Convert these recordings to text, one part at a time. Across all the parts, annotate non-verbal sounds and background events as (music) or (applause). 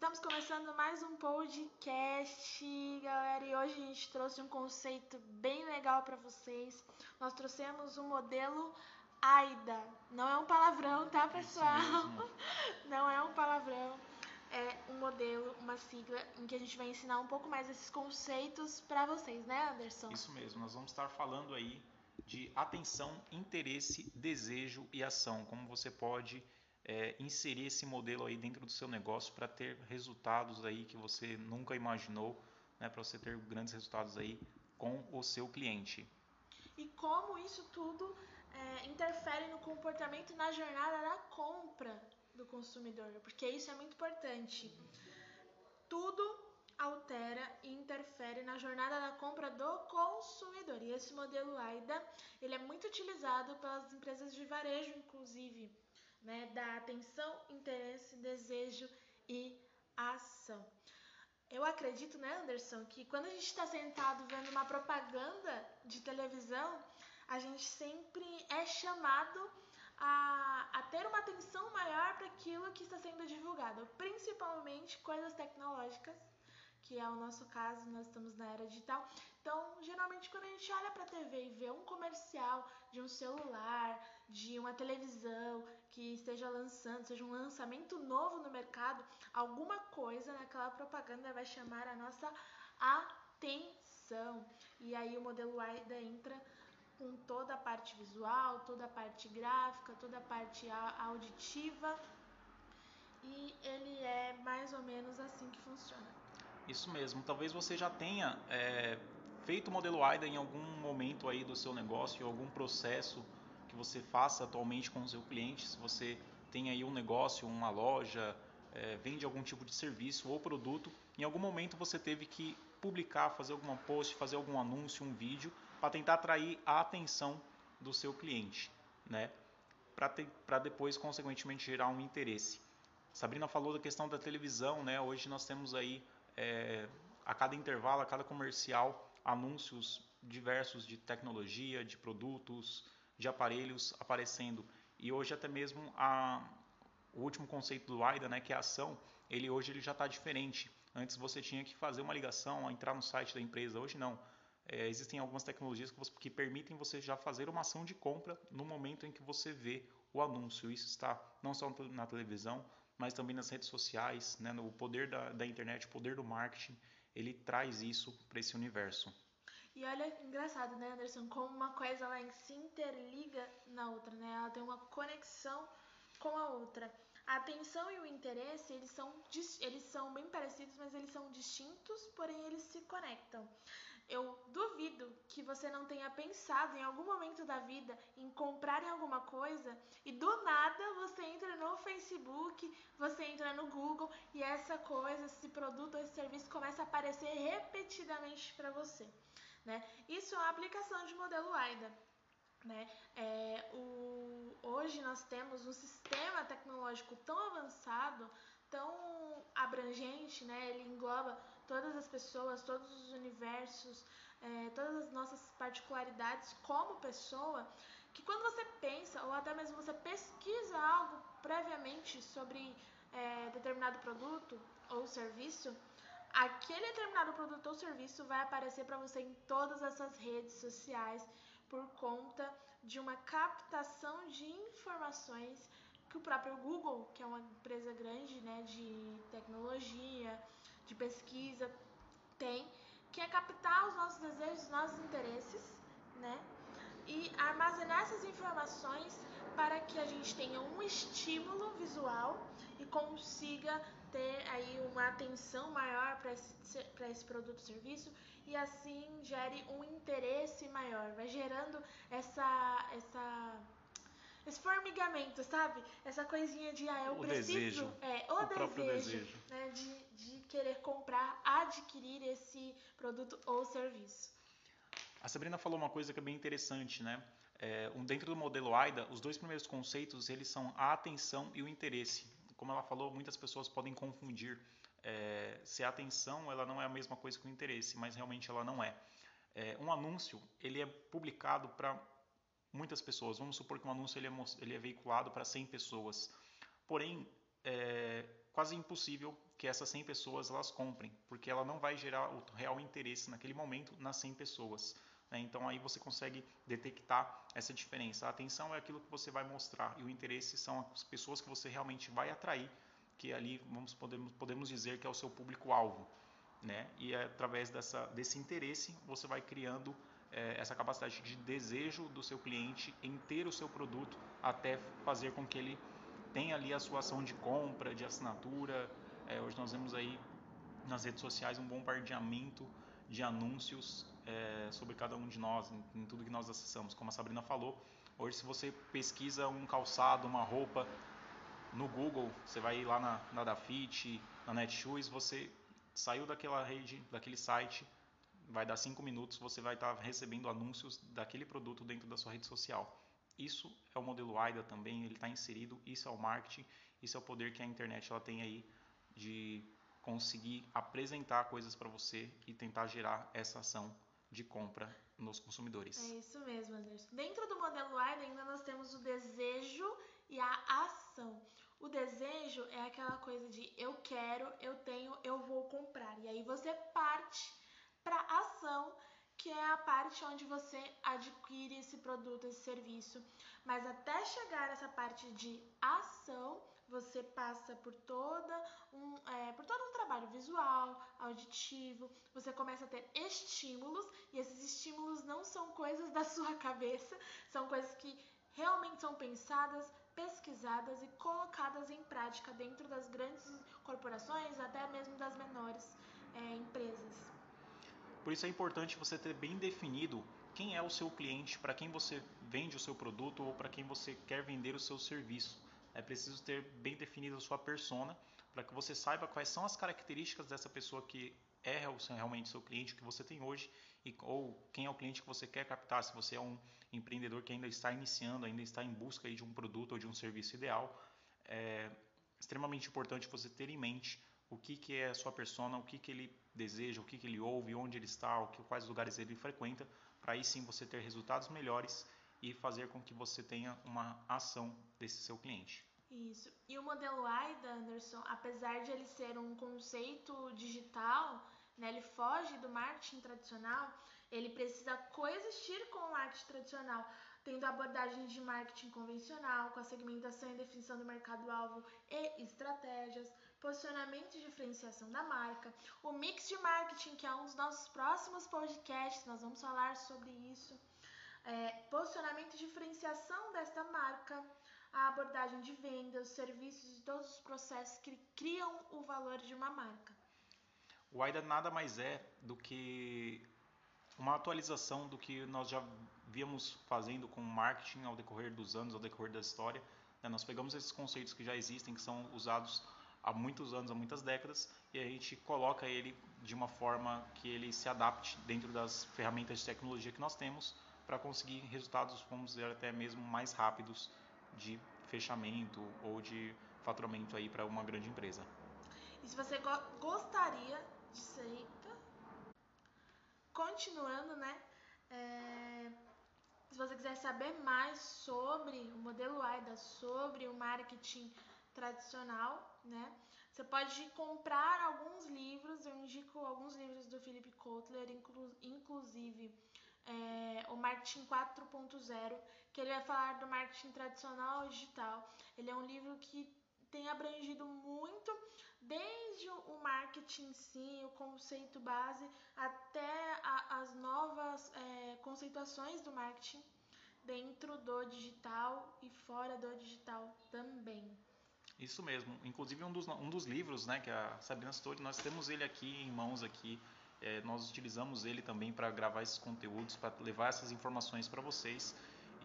Estamos começando mais um podcast, galera, e hoje a gente trouxe um conceito bem legal para vocês. Nós trouxemos o um modelo AIDA. Não é um palavrão, tá, pessoal? (laughs) Não é um palavrão. É um modelo, uma sigla em que a gente vai ensinar um pouco mais esses conceitos para vocês, né, Anderson? Isso mesmo. Nós vamos estar falando aí de atenção, interesse, desejo e ação. Como você pode é, inserir esse modelo aí dentro do seu negócio para ter resultados aí que você nunca imaginou, né, para você ter grandes resultados aí com o seu cliente. E como isso tudo é, interfere no comportamento e na jornada da compra do consumidor, porque isso é muito importante. Tudo altera e interfere na jornada da compra do consumidor. E esse modelo AIDA, ele é muito utilizado pelas empresas de varejo, inclusive né, da atenção, interesse, desejo e ação. Eu acredito, né, Anderson, que quando a gente está sentado vendo uma propaganda de televisão, a gente sempre é chamado a, a ter uma atenção maior para aquilo que está sendo divulgado, principalmente coisas tecnológicas que é o nosso caso, nós estamos na era digital. Então, geralmente, quando a gente olha para a TV e vê um comercial de um celular, de uma televisão que esteja lançando, seja um lançamento novo no mercado, alguma coisa naquela propaganda vai chamar a nossa atenção. E aí o modelo AIDA entra com toda a parte visual, toda a parte gráfica, toda a parte auditiva. E ele é mais ou menos assim que funciona. Isso mesmo. Talvez você já tenha é, feito o modelo AIDA em algum momento aí do seu negócio, algum processo que você faça atualmente com o seu cliente. Se você tem aí um negócio, uma loja, é, vende algum tipo de serviço ou produto, em algum momento você teve que publicar, fazer alguma post, fazer algum anúncio, um vídeo, para tentar atrair a atenção do seu cliente, né? Para depois, consequentemente, gerar um interesse. Sabrina falou da questão da televisão, né? Hoje nós temos aí é, a cada intervalo, a cada comercial, anúncios diversos de tecnologia, de produtos, de aparelhos aparecendo. E hoje até mesmo a, o último conceito do AIDA, né, que é a ação, ele hoje ele já está diferente. Antes você tinha que fazer uma ligação, entrar no site da empresa. Hoje não. É, existem algumas tecnologias que, você, que, permitem você já fazer uma ação de compra no momento em que você vê o anúncio. Isso está não só na televisão, mas também nas redes sociais, né, no poder da, da internet, o poder do marketing, ele traz isso para esse universo. E olha, engraçado, né, Anderson, como uma coisa ela se interliga na outra, né? Ela tem uma conexão com a outra. A atenção e o interesse, eles são, eles são bem parecidos, mas eles são distintos, porém eles se conectam. Eu duvido que você não tenha pensado em algum momento da vida em comprar em alguma coisa e do nada você entra no Facebook, você entra no Google e essa coisa, esse produto, esse serviço começa a aparecer repetidamente para você. Né? Isso é uma aplicação de modelo AIDA. Né? É, o, hoje nós temos um sistema tecnológico tão avançado, tão abrangente, né? ele engloba todas as pessoas, todos os universos, é, todas as nossas particularidades como pessoa, que quando você pensa ou até mesmo você pesquisa algo previamente sobre é, determinado produto ou serviço, aquele determinado produto ou serviço vai aparecer para você em todas essas redes sociais por conta de uma captação de informações que o próprio Google, que é uma empresa grande né, de tecnologia, de pesquisa, tem, que é captar os nossos desejos, os nossos interesses, né? E armazenar essas informações para que a gente tenha um estímulo visual e consiga ter aí uma atenção maior para esse, esse produto ou serviço e assim gere um interesse maior, vai gerando essa, essa esse formigamento, sabe? Essa coisinha de, ah, eu o preciso. Desejo, é, o, o desejo, desejo. Né, de, de querer comprar, adquirir esse produto ou serviço. A Sabrina falou uma coisa que é bem interessante, né? É, dentro do modelo AIDA, os dois primeiros conceitos eles são a atenção e o interesse. Como ela falou, muitas pessoas podem confundir é, se a atenção ela não é a mesma coisa que o interesse, mas realmente ela não é. é um anúncio ele é publicado para muitas pessoas. Vamos supor que um anúncio ele é, ele é veiculado para 100 pessoas. Porém, é quase impossível que essas 100 pessoas elas comprem, porque ela não vai gerar o real interesse naquele momento nas 100 pessoas. Né? Então aí você consegue detectar essa diferença. A atenção é aquilo que você vai mostrar e o interesse são as pessoas que você realmente vai atrair, que ali vamos podemos, podemos dizer que é o seu público-alvo. Né? E é através dessa, desse interesse você vai criando é, essa capacidade de desejo do seu cliente em ter o seu produto até fazer com que ele tenha ali a sua ação de compra, de assinatura. É, hoje nós vemos aí nas redes sociais um bombardeamento de anúncios é, sobre cada um de nós, em, em, tudo que nós acessamos. Como a Sabrina falou, hoje se você pesquisa um calçado, uma roupa no Google, você vai lá na, na Dafit, na Netshoes, você saiu daquela rede, daquele site, vai dar cinco minutos, você vai estar recebendo anúncios daquele produto dentro da sua rede social. Isso é o modelo AIDA também, ele está inserido, isso é o marketing, isso é o poder que a internet ela tem aí de conseguir apresentar coisas para você e tentar gerar essa ação de compra nos consumidores. É isso mesmo, Anderson. Dentro do modelo AIDA ainda nós temos o desejo e a ação. O desejo é aquela coisa de eu quero, eu tenho, eu vou comprar. E aí você parte para ação, que é a parte onde você adquire esse produto, esse serviço. Mas até chegar essa parte de ação, você passa por toda um, é, por todo um trabalho visual, auditivo, você começa a ter estímulos, e esses estímulos não são coisas da (laughs) sua cabeça, são coisas que realmente são pensadas, pesquisadas e colocadas em prática dentro das grandes corporações, até mesmo das menores é, empresas. Por isso é importante você ter bem definido quem é o seu cliente, para quem você vende o seu produto ou para quem você quer vender o seu serviço. É preciso ter bem definida a sua persona para que você saiba quais são as características dessa pessoa que é realmente seu cliente que você tem hoje e, ou quem é o cliente que você quer captar. Se você é um empreendedor que ainda está iniciando, ainda está em busca de um produto ou de um serviço ideal, é extremamente importante você ter em mente o que, que é a sua persona, o que, que ele deseja, o que, que ele ouve, onde ele está, o que, quais lugares ele frequenta, para aí sim você ter resultados melhores e fazer com que você tenha uma ação desse seu cliente. Isso. E o modelo AIDA, Anderson, apesar de ele ser um conceito digital, né, ele foge do marketing tradicional, ele precisa coexistir com o marketing tradicional, tendo abordagens de marketing convencional, com a segmentação e definição do mercado-alvo e estratégias, posicionamento e diferenciação da marca, o mix de marketing, que é um dos nossos próximos podcasts, nós vamos falar sobre isso, é, posicionamento e diferenciação desta marca, a abordagem de vendas, serviços e todos os processos que criam o valor de uma marca. O AIDA nada mais é do que uma atualização do que nós já víamos fazendo com marketing ao decorrer dos anos, ao decorrer da história. Né? Nós pegamos esses conceitos que já existem, que são usados há muitos anos, há muitas décadas, e a gente coloca ele de uma forma que ele se adapte dentro das ferramentas de tecnologia que nós temos para conseguir resultados, vamos dizer, até mesmo mais rápidos de fechamento ou de faturamento aí para uma grande empresa. E se você go gostaria de ser continuando, né? É... Se você quiser saber mais sobre o modelo AIDA, sobre o marketing tradicional, né? Você pode comprar alguns livros, eu indico alguns livros do Philip Kotler, inclu inclusive é, o Marketing 4.0, que ele vai falar do marketing tradicional digital. Ele é um livro que tem abrangido muito, desde o marketing em si, o conceito base, até a, as novas é, conceituações do marketing dentro do digital e fora do digital também. Isso mesmo. Inclusive um dos, um dos livros, né, que a Sabrina citou, nós temos ele aqui em mãos aqui. É, nós utilizamos ele também para gravar esses conteúdos, para levar essas informações para vocês.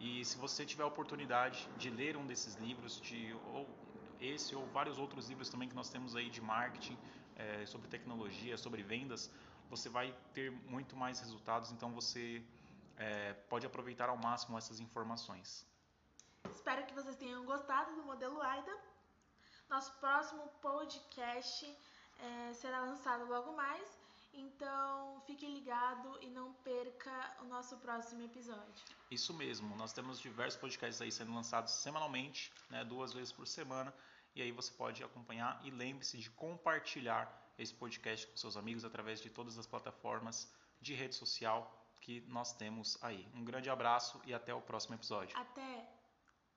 E se você tiver a oportunidade de ler um desses livros, de, ou esse ou vários outros livros também que nós temos aí de marketing, é, sobre tecnologia, sobre vendas, você vai ter muito mais resultados. Então você é, pode aproveitar ao máximo essas informações. Espero que vocês tenham gostado do modelo AIDA. Nosso próximo podcast é, será lançado logo mais, então fique ligado e não perca o nosso próximo episódio. Isso mesmo, nós temos diversos podcasts aí sendo lançados semanalmente, né, duas vezes por semana. e aí você pode acompanhar e lembre-se de compartilhar esse podcast com seus amigos através de todas as plataformas de rede social que nós temos aí. Um grande abraço e até o próximo episódio. Até!